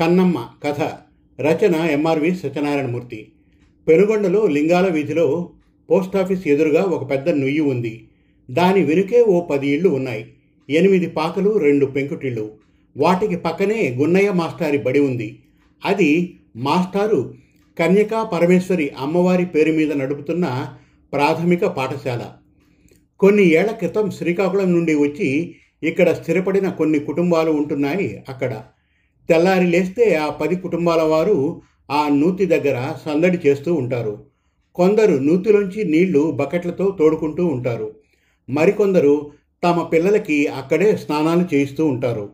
కన్నమ్మ కథ. రచన ఎంఆర్వి సత్యనారాయణమూర్తి. పెనుగొండలో లింగాల వీధిలో పోస్టాఫీస్ ఎదురుగా ఒక పెద్ద నుయ్యి ఉంది. దాని వెనుకే ఓ పది ఇళ్ళు ఉన్నాయి. ఎనిమిది పాకలు రెండు పెంకుటిళ్ళు. వాటికి పక్కనే గున్నయ్య మాస్టారి బడి ఉంది. అది మాస్టారు కన్యకా పరమేశ్వరి అమ్మవారి పేరు మీద నడుపుతున్న ప్రాథమిక పాఠశాల. కొన్ని ఏళ్ళ క్రితం శ్రీకాకుళం నుండి వచ్చి ఇక్కడ స్థిరపడిన కొన్ని కుటుంబాలు ఉంటున్నాయి అక్కడ. తెల్లారి లేస్తే ఆ పది కుటుంబాల వారు ఆ నూతి దగ్గర సందడి చేస్తూ ఉంటారు. కొందరు నూతిలోంచి నీళ్ళు బకెట్లతో తోడుకుంటూ ఉంటారు. మరికొందరు తమ పిల్లలకి అక్కడే స్నానాలు చేయిస్తూ ఉంటారు.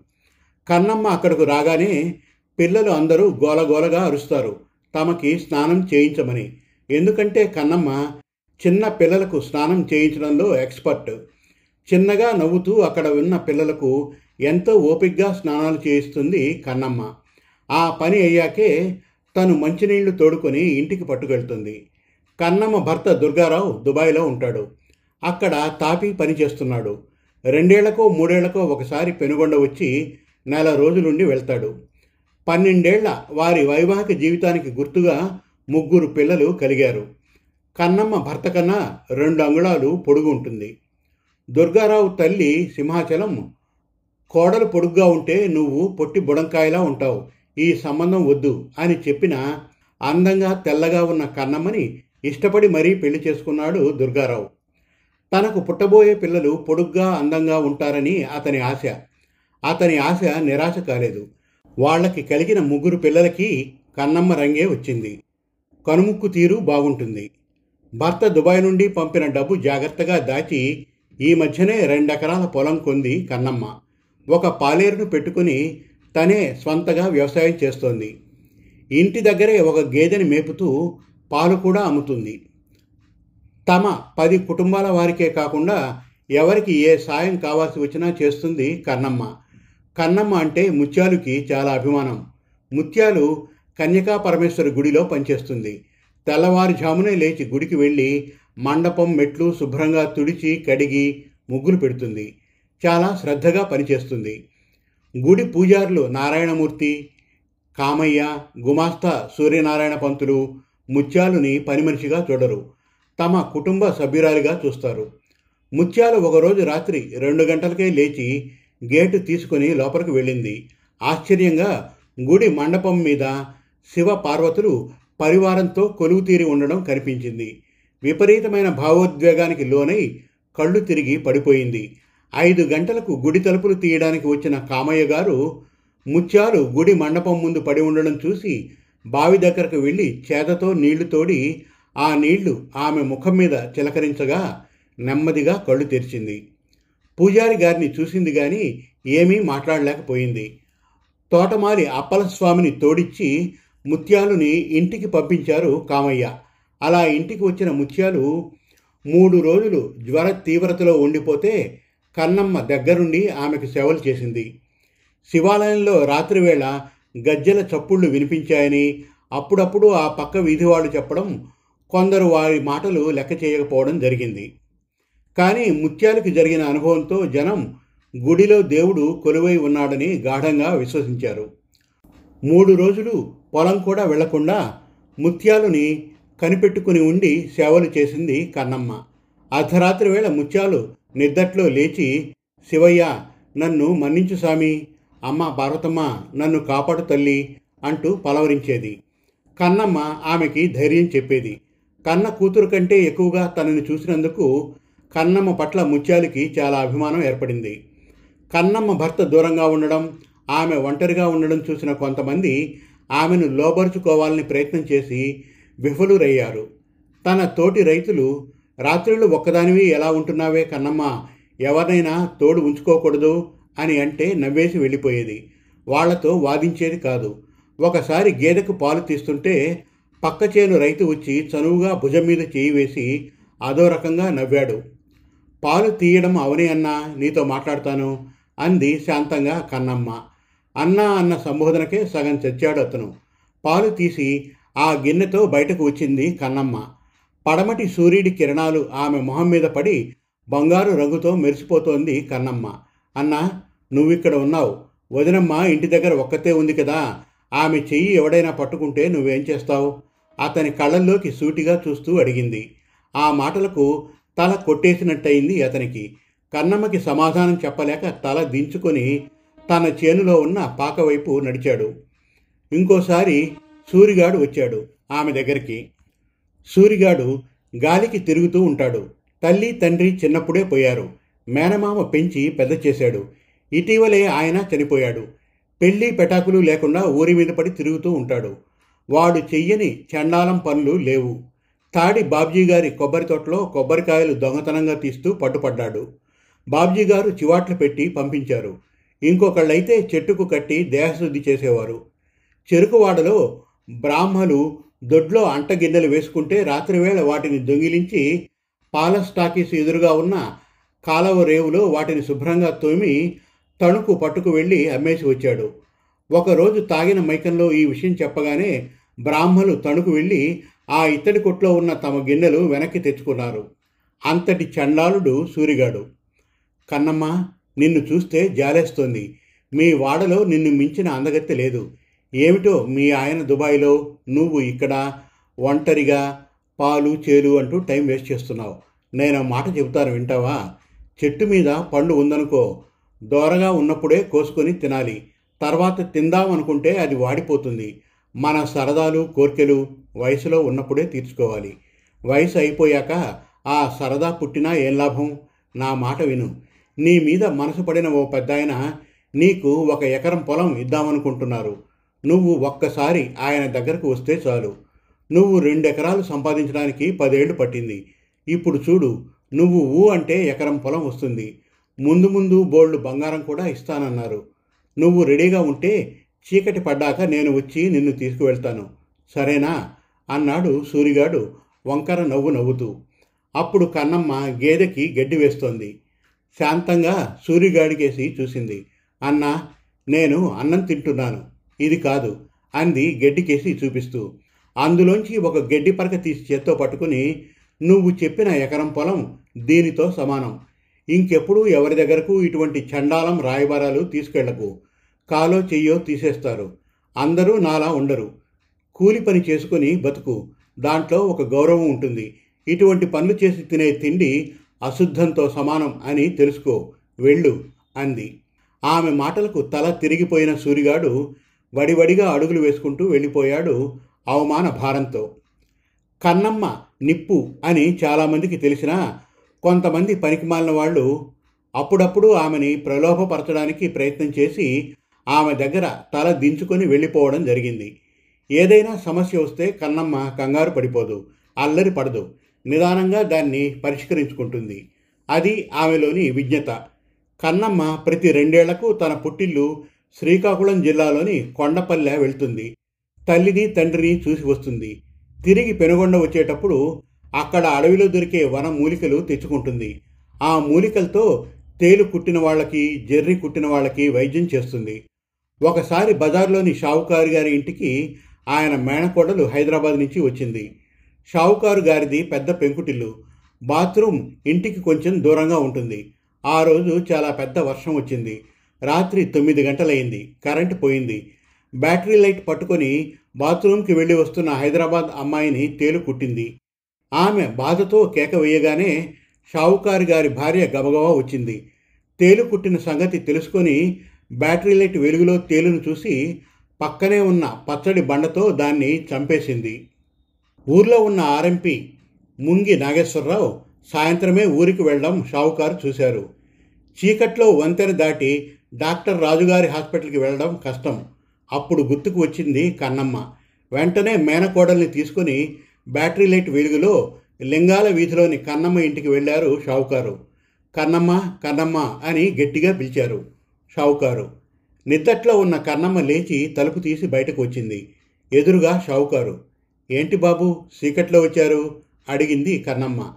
కన్నమ్మ అక్కడకు రాగానే పిల్లలు అందరూ గోలగోలగా అరుస్తారు. తమకి స్నానం చేయించమని. ఎందుకంటే కన్నమ్మ చిన్న పిల్లలకు స్నానం చేయించడంలో ఎక్స్పర్ట్. చిన్నగా నవ్వుతూ అక్కడ ఉన్న పిల్లలకు ఎంతో ఓపిగ్గా స్నానాలు చేయిస్తుంది కన్నమ్మ. ఆ పని అయ్యాకే తను మంచినీళ్ళు తోడుకొని ఇంటికి పట్టుకెళ్తుంది. కన్నమ్మ భర్త దుర్గారావు దుబాయ్లో ఉంటాడు. అక్కడ తాపి పని చేస్తున్నాడు. రెండేళ్ళకో మూడేళ్ళకో ఒకసారి పెనుగొండ వచ్చి నెల రోజులుండి వెళ్తాడు. పన్నెండేళ్ళ వారి వైవాహిక జీవితానికి గుర్తుగా ముగ్గురు పిల్లలు కలిగారు. కన్నమ్మ భర్త కన్నా రెండు అంగుళాలు పొడుగు ఉంటుంది. దుర్గారావు తల్లి సింహాచలం కోడలు పొడుగ్గా ఉంటే నువ్వు పొట్టి బుడంకాయలా ఉంటావు. ఈ సంబంధం వద్దు అని చెప్పిన అందంగా తెల్లగా ఉన్న కన్నమ్మని ఇష్టపడి మరీ పెళ్ళి చేసుకున్నాడు దుర్గారావు. తనకు పుట్టబోయే పిల్లలు పొడుగ్గా అందంగా ఉంటారని అతని ఆశ. అతని ఆశ నిరాశ కాలేదు. వాళ్ళకి కలిగిన ముగ్గురు పిల్లలకి కన్నమ్మ రంగే వచ్చింది. కనుముక్కు తీరు బాగుంటుంది. భర్త దుబాయ్ నుండి పంపిన డబ్బు జాగ్రత్తగా దాచి ఈ మధ్యనే రెండెకరాల పొలం కొంది కన్నమ్మ. ఒక పాలేరును పెట్టుకుని తనే స్వంతగా వ్యవసాయం చేస్తోంది. ఇంటి దగ్గరే ఒక గేదెని మేపుతూ పాలు కూడా అమ్ముతుంది. తమ పది కుటుంబాల వారికే కాకుండా ఎవరికి ఏ సాయం కావాల్సి వచ్చినా చేస్తుంది కన్నమ్మ. కన్నమ్మ అంటే ముత్యాలుకి చాలా అభిమానం. ముత్యాలు కన్యకా పరమేశ్వరి గుడిలో పనిచేస్తుంది. తెల్లవారుజామునే లేచి గుడికి వెళ్ళి మండపం మెట్లు శుభ్రంగా తుడిచి కడిగి ముగ్గులు పెడుతుంది. చాలా శ్రద్ధగా పనిచేస్తుంది. గుడి పూజారులు నారాయణమూర్తి కామయ్య గుమాస్తా సూర్యనారాయణ పంతులు ముత్యాలుని పని మనిషిగా చూడరు. తమ కుటుంబ సభ్యురాలిగా చూస్తారు. ముత్యాలు ఒకరోజు రాత్రి రెండు గంటలకే లేచి గేటు తీసుకుని లోపలికి వెళ్ళింది. ఆశ్చర్యంగా గుడి మండపం మీద శివ పార్వతులు పరివారంతో కొలువు తీరి ఉండడం కనిపించింది. విపరీతమైన భావోద్వేగానికి లోనై కళ్ళు తిరిగి పడిపోయింది. ఐదు గంటలకు గుడి తలుపులు తీయడానికి వచ్చిన కామయ్య గారు ముత్యాలు గుడి మండపం ముందు పడి ఉండడం చూసి బావి దగ్గరకు వెళ్ళి చేతతో నీళ్ళు తోడి ఆ నీళ్ళు ఆమె ముఖం మీద చిలకరించగా నెమ్మదిగా కళ్ళు తెరిచింది. పూజారి గారిని చూసింది గాని ఏమీ మాట్లాడలేకపోయింది. తోటమాలి అప్పలస్వామిని తోడిచ్చి ముత్యాలుని ఇంటికి పంపించారు కామయ్య. అలా ఇంటికి వచ్చిన ముత్యాలు మూడు రోజులు జ్వర తీవ్రతలో ఉండిపోతే కన్నమ్మ దగ్గరుండి ఆమెకు సేవలు చేసింది. శివాలయంలో రాత్రివేళ గజ్జెల చప్పుళ్ళు వినిపించాయని అప్పుడప్పుడు ఆ పక్క వీధి వాళ్ళు చెప్పడం కొందరు వారి మాటలు లెక్క చేయకపోవడం జరిగింది. కానీ ముత్యాలకి జరిగిన అనుభవంతో జనం గుడిలో దేవుడు కొలువై ఉన్నాడని గాఢంగా విశ్వసించారు. మూడు రోజులు పొలం కూడా వెళ్ళకుండా ముత్యాలుని కనిపెట్టుకుని ఉండి సేవలు చేసింది కన్నమ్మ. అర్ధరాత్రి వేళ ముత్యాలు నిద్దట్లో లేచి శివయ్య నన్ను మన్నించు స్వామి. అమ్మ భారతమ్మ నన్ను కాపాడు తల్లి అంటూ పలవరించేది. కన్నమ్మ ఆమెకి ధైర్యం చెప్పేది. కన్న కూతురు కంటే ఎక్కువగా తనని చూసినందుకు కన్నమ్మ పట్ల ముత్యాలకి చాలా అభిమానం ఏర్పడింది. కన్నమ్మ భర్త దూరంగా ఉండడం ఆమె ఒంటరిగా ఉండడం చూసిన కొంతమంది ఆమెను లోబరుచుకోవాలని ప్రయత్నం చేసి విఫలురయ్యారు. తన తోటి రైతులు రాత్రులు ఒక్కదానివి ఎలా ఉంటున్నావే కన్నమ్మ? ఎవరినైనా తోడు ఉంచుకోకూడదు అని అంటే నవ్వేసి వెళ్ళిపోయేది. వాళ్ళతో వాదించేది కాదు. ఒకసారి గేదెకు పాలు తీస్తుంటే పక్క చేను రైతు వచ్చి చనువుగా భుజం మీద చేయి వేసి అదో రకంగా నవ్వాడు. పాలు తీయడం అవనే అన్నా నీతో మాట్లాడతాను అంది శాంతంగా కన్నమ్మ. అన్నా అన్న సంబోధనకే సగం చచ్చాడు అతను. పాలు తీసి ఆ గిన్నెతో బయటకు వచ్చింది కన్నమ్మ. పడమటి సూర్యుడి కిరణాలు ఆమె మొహం మీద పడి బంగారు రంగుతో మెరిసిపోతోంది కన్నమ్మ. అన్నా నువ్విక్కడ ఉన్నావు. వదినమ్మ ఇంటి దగ్గర ఒక్కతే ఉంది కదా. ఆమె చెయ్యి ఎవడైనా పట్టుకుంటే నువ్వేం చేస్తావు? అతని కళ్ళల్లోకి సూటిగా చూస్తూ అడిగింది. ఆ మాటలకు తల కొట్టేసినట్టయింది అతనికి. కన్నమ్మకి సమాధానం చెప్పలేక తల దించుకొని తన చేనులో ఉన్న పాక వైపు నడిచాడు. ఇంకోసారి సూరిగాడు వచ్చాడు ఆమె దగ్గరికి. సూరిగాడు గాలికి తిరుగుతూ ఉంటాడు. తల్లి తండ్రి చిన్నప్పుడే పోయారు. మేనమామ పెంచి పెద్ద చేశాడు. ఇటీవలే ఆయన చనిపోయాడు. పెళ్ళి పెటాకులు లేకుండా ఊరి మీద పడి తిరుగుతూ ఉంటాడు. వాడు చెయ్యని చండాలం పనులు లేవు. తాడి బాబ్జీ గారి కొబ్బరి తోటలో కొబ్బరికాయలు దొంగతనంగా తీస్తూ పట్టుపడ్డాడు. బాబ్జీ గారు చివాట్లు పెట్టి పంపించారు. ఇంకొకళ్ళైతే చెట్టుకు కట్టి దేహశుద్ధి చేసేవారు. చెరుకువాడలో బ్రాహ్మలు దొడ్లో అంటగిన్నెలు వేసుకుంటే రాత్రివేళ వాటిని దొంగిలించి పాల స్టాకీస్ ఎదురుగా ఉన్న కాలవ రేవులో వాటిని శుభ్రంగా తోమి తణుకు పట్టుకు వెళ్ళి అమ్మేసి వచ్చాడు. ఒకరోజు తాగిన మైకంలో ఈ విషయం చెప్పగానే బ్రాహ్మలు తణుకు వెళ్ళి ఆ ఇత్తడి కొట్లో ఉన్న తమ గిన్నెలు వెనక్కి తెచ్చుకున్నారు. అంతటి చండాలుడు సూరిగాడు. కన్నమ్మ నిన్ను చూస్తే జాలేస్తోంది. మీ వాడలో నిన్ను మించిన అందగత్తె లేదు. ఏమిటో మీ ఆయన దుబాయ్లో నువ్వు ఇక్కడ ఒంటరిగా పాలు చేలు అంటూ టైం వేస్ట్ చేస్తున్నావు. నేను ఆ మాట చెబుతాను వింటావా? చెట్టు మీద పండు ఉందనుకో దోరగా ఉన్నప్పుడే కోసుకొని తినాలి. తర్వాత తిందామనుకుంటే అది వాడిపోతుంది. మన సరదాలు కోర్కెలు వయసులో ఉన్నప్పుడే తీర్చుకోవాలి. వయసు అయిపోయాక ఆ సరదా పుట్టినా ఏం లాభం? నా మాట విను. నీ మీద మనసు పడిన ఓ పెద్దాయన నీకు ఒక ఎకరం పొలం ఇద్దామనుకుంటున్నారు. నువ్వు ఒక్కసారి ఆయన దగ్గరకు వస్తే చాలు. నువ్వు రెండెకరాలు సంపాదించడానికి పదేళ్ళు పట్టింది. ఇప్పుడు చూడు నువ్వు ఊ అంటే ఎకరం పొలం వస్తుంది. ముందు ముందు బోల్డ్ బంగారం కూడా ఇస్తానన్నారు. నువ్వు రెడీగా ఉంటే చీకటి పడ్డాక నేను వచ్చి నిన్ను తీసుకువెళ్తాను. సరేనా? అన్నాడు సూరిగాడు వంకర నవ్వు నవ్వుతూ. అప్పుడు కన్నమ్మ గేదెకి గడ్డి వేస్తోంది. శాంతంగా సూరిగాడికేసి చూసింది. అన్నా నేను అన్నం తింటున్నాను. ఇది కాదు అంది గడ్డికేసి చూపిస్తూ. అందులోంచి ఒక గడ్డి పరక తీసి చేత్తో పట్టుకుని నువ్వు చెప్పిన ఎకరం పొలం దీనితో సమానం. ఇంకెప్పుడు ఎవరి దగ్గరకు ఇటువంటి చండాలం రాయబారాలు తీసుకెళ్ళకు? కాలో చెయ్యో తీసేస్తారు. అందరూ నాలా ఉండరు. కూలి పని చేసుకుని బతుకు. దాంట్లో ఒక గౌరవం ఉంటుంది. ఇటువంటి పనులు చేసి తినే తిండి అశుద్ధంతో సమానం అని తెలుసుకో. వెళ్ళు అంది. ఆమె మాటలకు తల తిరిగిపోయిన సూరిగాడు వడివడిగా అడుగులు వేసుకుంటూ వెళ్ళిపోయాడు అవమాన భారంతో. కన్నమ్మ నిప్పు అని చాలామందికి తెలిసినా కొంతమంది పనికిమాలిన వాళ్ళు అప్పుడప్పుడు ఆమెని ప్రలోభపరచడానికి ప్రయత్నం చేసి ఆమె దగ్గర తల దించుకొని వెళ్ళిపోవడం జరిగింది. ఏదైనా సమస్య వస్తే కన్నమ్మ కంగారు పడిపోదు అల్లరి పడదు నిదానంగా దాన్ని పరిష్కరించుకుంటుంది. అది ఆమెలోని విజ్ఞత. కన్నమ్మ ప్రతి రెండేళ్ళకు తన పుట్టిల్లు శ్రీకాకుళం జిల్లాలోని కొండపల్లె వెళ్తుంది. తల్లిని తండ్రిని చూసి వస్తుంది. తిరిగి పెనుగొండ వచ్చేటప్పుడు అక్కడ అడవిలో దొరికే వన మూలికలు తెచ్చుకుంటుంది. ఆ మూలికలతో తేలు కుట్టిన వాళ్ళకి జెర్రి కుట్టిన వాళ్ళకి వైద్యం చేస్తుంది. ఒకసారి బజార్లోని షావుకారు గారి ఇంటికి ఆయన మేనకోడలు హైదరాబాద్ నుంచి వచ్చింది. షావుకారు గారిది పెద్ద పెంకుటిల్లు. బాత్రూమ్ ఇంటికి కొంచెం దూరంగా ఉంటుంది. ఆ రోజు చాలా పెద్ద వర్షం వచ్చింది. రాత్రి తొమ్మిది గంటలైంది. కరెంటు పోయింది. బ్యాటరీ లైట్ పట్టుకొని బాత్రూంకి వెళ్ళి వస్తున్న హైదరాబాద్ అమ్మాయిని తేలు కుట్టింది. ఆమె బాధతో కేక వేయగానే షావుకారు గారి భార్య గబగబా వచ్చింది. తేలు కుట్టిన సంగతి తెలుసుకొని బ్యాటరీ లైట్ వెలుగులో తేలును చూసి పక్కనే ఉన్న పచ్చడి బండతో దాన్ని చంపేసింది. ఊర్లో ఉన్న ఆర్ఎంపీ ముంగి నాగేశ్వరరావు సాయంత్రమే ఊరికి వెళ్ళడం షావుకారు చూశారు. చీకట్లో వంతెన దాటి డాక్టర్ రాజుగారి హాస్పిటల్కి వెళ్ళడం కష్టం. అప్పుడు గుర్తుకు వచ్చింది కన్నమ్మ. వెంటనే మేనకోడల్ని తీసుకుని బ్యాటరీ లైట్ వెలుగులో లింగాల వీధిలోని కన్నమ్మ ఇంటికి వెళ్ళారు షావుకారు. కన్నమ్మ కన్నమ్మ అని గట్టిగా పిలిచారు షావుకారు. నిద్దట్లో ఉన్న కన్నమ్మ లేచి తలుపు తీసి బయటకు వచ్చింది. ఎదురుగా షావుకారు. ఏంటి బాబు సీకట్లో వచ్చారు? అడిగింది కన్నమ్మ.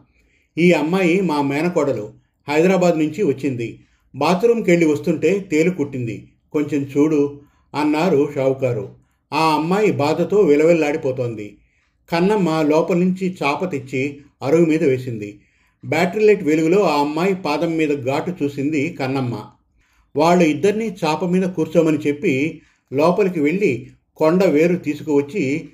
ఈ అమ్మాయి మా మేనకోడలు. హైదరాబాద్ నుంచి వచ్చింది. బాత్రూమ్కి వెళ్ళి వస్తుంటే తేలు కుట్టింది. కొంచెం చూడు అన్నారు షావుకారు. ఆ అమ్మాయి బాధతో విలవిల్లాడిపోతోంది. కన్నమ్మ లోపల నుంచి చాప తెచ్చి అరుగు మీద వేసింది. బ్యాటరీ లైట్ వెలుగులో ఆ అమ్మాయి పాదం మీద ఘాటు చూసింది కన్నమ్మ. వాళ్ళు ఇద్దరినీ చాప మీద కూర్చోమని చెప్పి లోపలికి వెళ్ళి కొండ వేరు తీసుకువచ్చి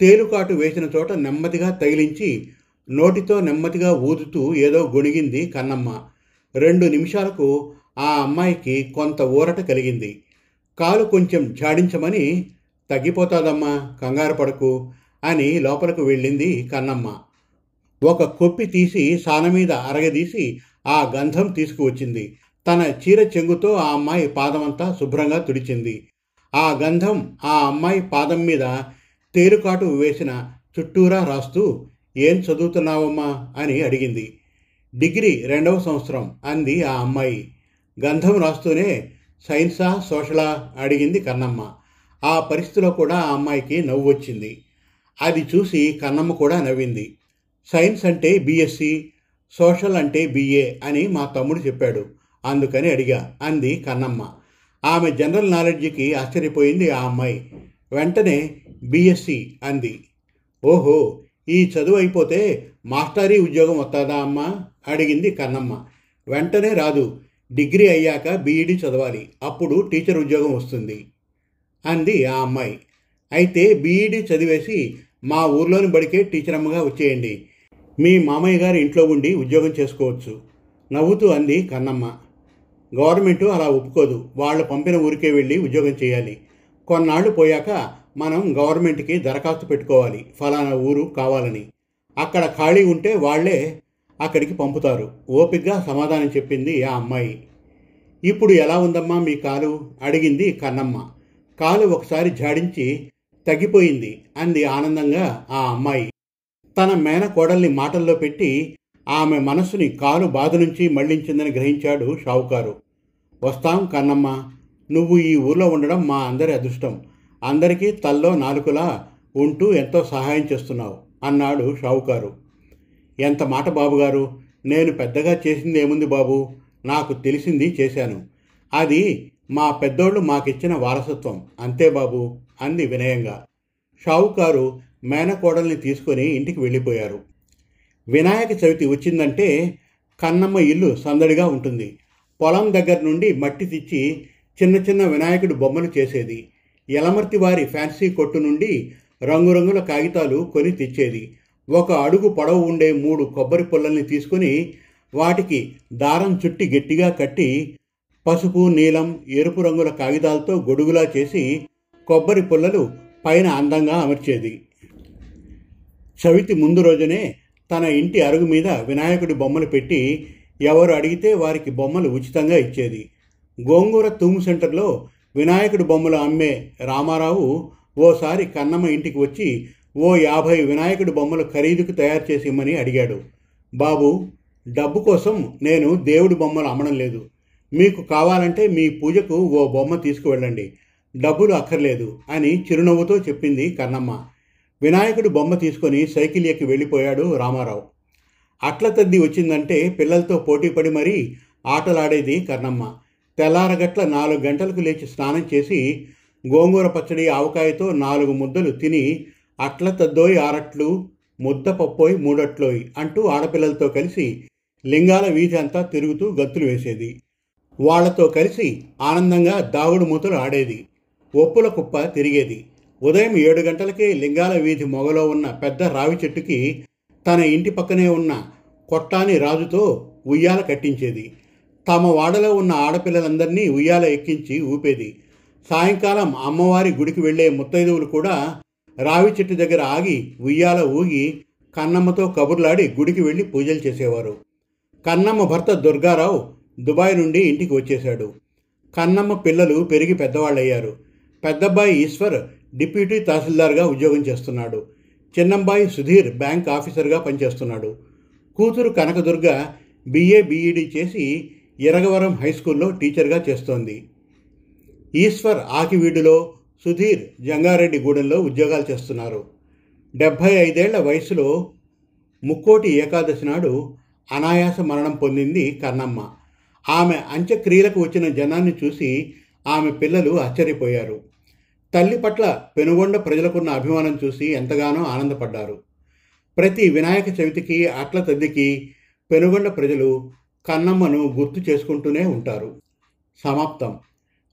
తేలుకాటు వేసిన చోట నెమ్మదిగా తగిలించి నోటితో నెమ్మదిగా ఊదుతూ ఏదో గొణిగింది కన్నమ్మ. రెండు నిమిషాలకు ఆ అమ్మాయికి కొంత ఊరట కలిగింది. కాలు కొంచెం జాడించమని తగ్గిపోతాదమ్మా కంగారు పడకు అని లోపలకు వెళ్ళింది కన్నమ్మ. ఒక కొప్పి తీసి సాన మీద అరగదీసి ఆ గంధం తీసుకువచ్చింది. తన చీర చెంగుతో ఆ అమ్మాయి పాదమంతా శుభ్రంగా తుడిచింది. ఆ గంధం ఆ అమ్మాయి పాదం మీద తేలుకాటు వేసిన చుట్టూరా రాస్తూ ఏం చదువుతున్నావమ్మా? అని అడిగింది. డిగ్రీ రెండవ సంవత్సరం అంది ఆ అమ్మాయి. గంధం రాస్తూనే సైన్సా సోషలా అడిగింది కన్నమ్మ. ఆ పరిస్థితిలో కూడా ఆ అమ్మాయికి నవ్వు వచ్చింది. అది చూసి కన్నమ్మ కూడా నవ్వింది. సైన్స్ అంటే బీఎస్సీ సోషల్ అంటే బిఏ అని మా తమ్ముడు చెప్పాడు. అందుకని అడిగా అంది కన్నమ్మ. ఆమె జనరల్ నాలెడ్జ్కి ఆశ్చర్యపోయింది ఆ అమ్మాయి. వెంటనే బీఎస్సీ అంది. ఓహో ఈ చదువు అయిపోతే మాస్టరీ ఉద్యోగం వస్తుందా అమ్మా? అడిగింది కన్నమ్మ. వెంటనే రాదు డిగ్రీ అయ్యాక బీఈడి చదవాలి అప్పుడు టీచర్ ఉద్యోగం వస్తుంది అంది ఆ అమ్మాయి. అయితే బీఈడి చదివేసి మా ఊర్లోని బడికే టీచర్ అమ్మగా వచ్చేయండి. మీ మామయ్య గారి ఇంట్లో ఉండి ఉద్యోగం చేసుకోవచ్చు నవ్వుతూ అంది కన్నమ్మ. గవర్నమెంటు అలా ఒప్పుకోదు వాళ్ళు పంపిన ఊరికే వెళ్ళి ఉద్యోగం చేయాలి. కొన్నాళ్ళు పోయాక మనం గవర్నమెంట్కి దరఖాస్తు పెట్టుకోవాలి ఫలానా ఊరు కావాలని. అక్కడ ఖాళీ ఉంటే వాళ్ళే అక్కడికి పంపుతారు. ఓపిగ్గా సమాధానం చెప్పింది ఆ అమ్మాయి. ఇప్పుడు ఎలా ఉందమ్మా మీ కాలు? అడిగింది కన్నమ్మ. కాలు ఒకసారి జాడించి తగ్గిపోయింది అంది ఆనందంగా ఆ అమ్మాయి. తన మేన కోడల్ని మాటల్లో పెట్టి ఆమె మనసుని కాలు బాధ నుంచి మళ్ళించిందని గ్రహించాడు షావుకారు. వస్తాం కన్నమ్మ. నువ్వు ఈ ఊర్లో ఉండడం మా అందరి అదృష్టం. అందరికీ తల్లో నాలుకలా ఉంటూ ఎంతో సహాయం చేస్తున్నావు అన్నాడు షావుకారు. ఎంత మాట బాబుగారు నేను పెద్దగా చేసింది ఏముంది బాబు? నాకు తెలిసింది చేశాను. అది మా పెద్దోళ్ళు మాకిచ్చిన వారసత్వం. అంతే బాబు అంది వినయంగా. షావుకారు మేనకోడల్ని తీసుకొని ఇంటికి వెళ్ళిపోయారు. వినాయక చవితి వచ్చిందంటే కన్నమ్మ ఇల్లు సందడిగా ఉంటుంది. పొలం దగ్గర నుండి మట్టి తెచ్చి చిన్న చిన్న వినాయకుడి బొమ్మలు చేసేది. ఎలమర్తి వారి ఫ్యాన్సీ కొట్టు నుండి రంగురంగుల కాగితాలు కొని తెచ్చేది. ఒక అడుగు పొడవు ఉండే మూడు కొబ్బరి పుల్లల్ని తీసుకొని వాటికి దారం చుట్టి గట్టిగా కట్టి పసుపు నీలం ఎరుపు రంగుల కాగితాలతో గొడుగులా చేసి కొబ్బరి పుల్లలు పైన అందంగా అమర్చేది. చవితి ముందు రోజునే తన ఇంటి అరుగు మీద వినాయకుడి బొమ్మలు పెట్టి ఎవరు అడిగితే వారికి బొమ్మలు ఉచితంగా ఇచ్చేది. గోంగూర తూము సెంటర్లో వినాయకుడి బొమ్మలు అమ్మే రామారావు ఓసారి కన్నమ్మ ఇంటికి వచ్చి ఓ యాభై వినాయకుడి బొమ్మలు ఖరీదుకు తయారు చేసి ఇమ్మని అడిగాడు. బాబు డబ్బు కోసం నేను దేవుడి బొమ్మలు అమ్మడం లేదు. మీకు కావాలంటే మీ పూజకు ఓ బొమ్మ తీసుకువెళ్ళండి. డబ్బులు అక్కర్లేదు అని చిరునవ్వుతో చెప్పింది కన్నమ్మ. వినాయకుడి బొమ్మ తీసుకొని సైకిల్ ఎక్కి వెళ్ళిపోయాడు రామారావు. అట్ల తద్ది వచ్చిందంటే పిల్లలతో పోటీపడి మరీ ఆటలాడేది కన్నమ్మ. తెల్లారగట్ల నాలుగు గంటలకు లేచి స్నానం చేసి గోంగూర పచ్చడి ఆవకాయతో నాలుగు ముద్దలు తిని అట్ల తద్దోయ్ ఆరట్లు ముద్ద పప్పోయ్ మూడట్లోయ్ అంటూ ఆడపిల్లలతో కలిసి లింగాల వీధి అంతా తిరుగుతూ గంతులు వేసేది. వాళ్ళతో కలిసి ఆనందంగా దాగుడు మూతలు ఆడేది. ఒప్పుల కుప్ప తిరిగేది. ఉదయం ఏడు గంటలకే లింగాల వీధి మొగలో ఉన్న పెద్ద రావి చెట్టుకి తన ఇంటి పక్కనే ఉన్న కొట్టాని రాజుతో ఉయ్యాల కట్టించేది. తమ వాడలో ఉన్న ఆడపిల్లలందరినీ ఉయ్యాల ఎక్కించి ఊపేది. సాయంకాలం అమ్మవారి గుడికి వెళ్ళే ముత్తైదువులు కూడా రావి చెట్టు దగ్గర ఆగి ఉయ్యాల ఊగి కన్నమ్మతో కబుర్లాడి గుడికి వెళ్ళి పూజలు చేసేవారు. కన్నమ్మ భర్త దుర్గారావు దుబాయ్ నుండి ఇంటికి వచ్చేశాడు. కన్నమ్మ పిల్లలు పెరిగి పెద్దవాళ్ళయ్యారు. పెద్దబ్బాయి ఈశ్వర్ డిప్యూటీ తహసీల్దార్గా ఉద్యోగం చేస్తున్నాడు. చిన్నబ్బాయి సుధీర్ బ్యాంక్ ఆఫీసర్గా పనిచేస్తున్నాడు. కూతురు కనకదుర్గ బిఏ బీఈడీ చేసి ఇరగవరం హై స్కూల్లో టీచర్గా చేస్తోంది. ఈశ్వర్ ఆకివీడులో సుధీర్ జంగారెడ్డిగూడెంలో ఉద్యోగాలు చేస్తున్నారు. డెబ్భై ఐదేళ్ళ వయసులో ముక్కోటి ఏకాదశి నాడు అనాయాస మరణం పొందింది కన్నమ్మ. ఆమె అంత్యక్రియలకు వచ్చిన జనాన్ని చూసి ఆమె పిల్లలు ఆశ్చర్యపోయారు. తల్లి పట్ల పెనుగొండ ప్రజలకున్న అభిమానం చూసి ఎంతగానో ఆనందపడ్డారు. ప్రతి వినాయక చవితికి అట్ల తద్దికి పెనుగొండ ప్రజలు కన్నమ్మను గుర్తు చేసుకుంటూనే ఉంటారు. సమాప్తం.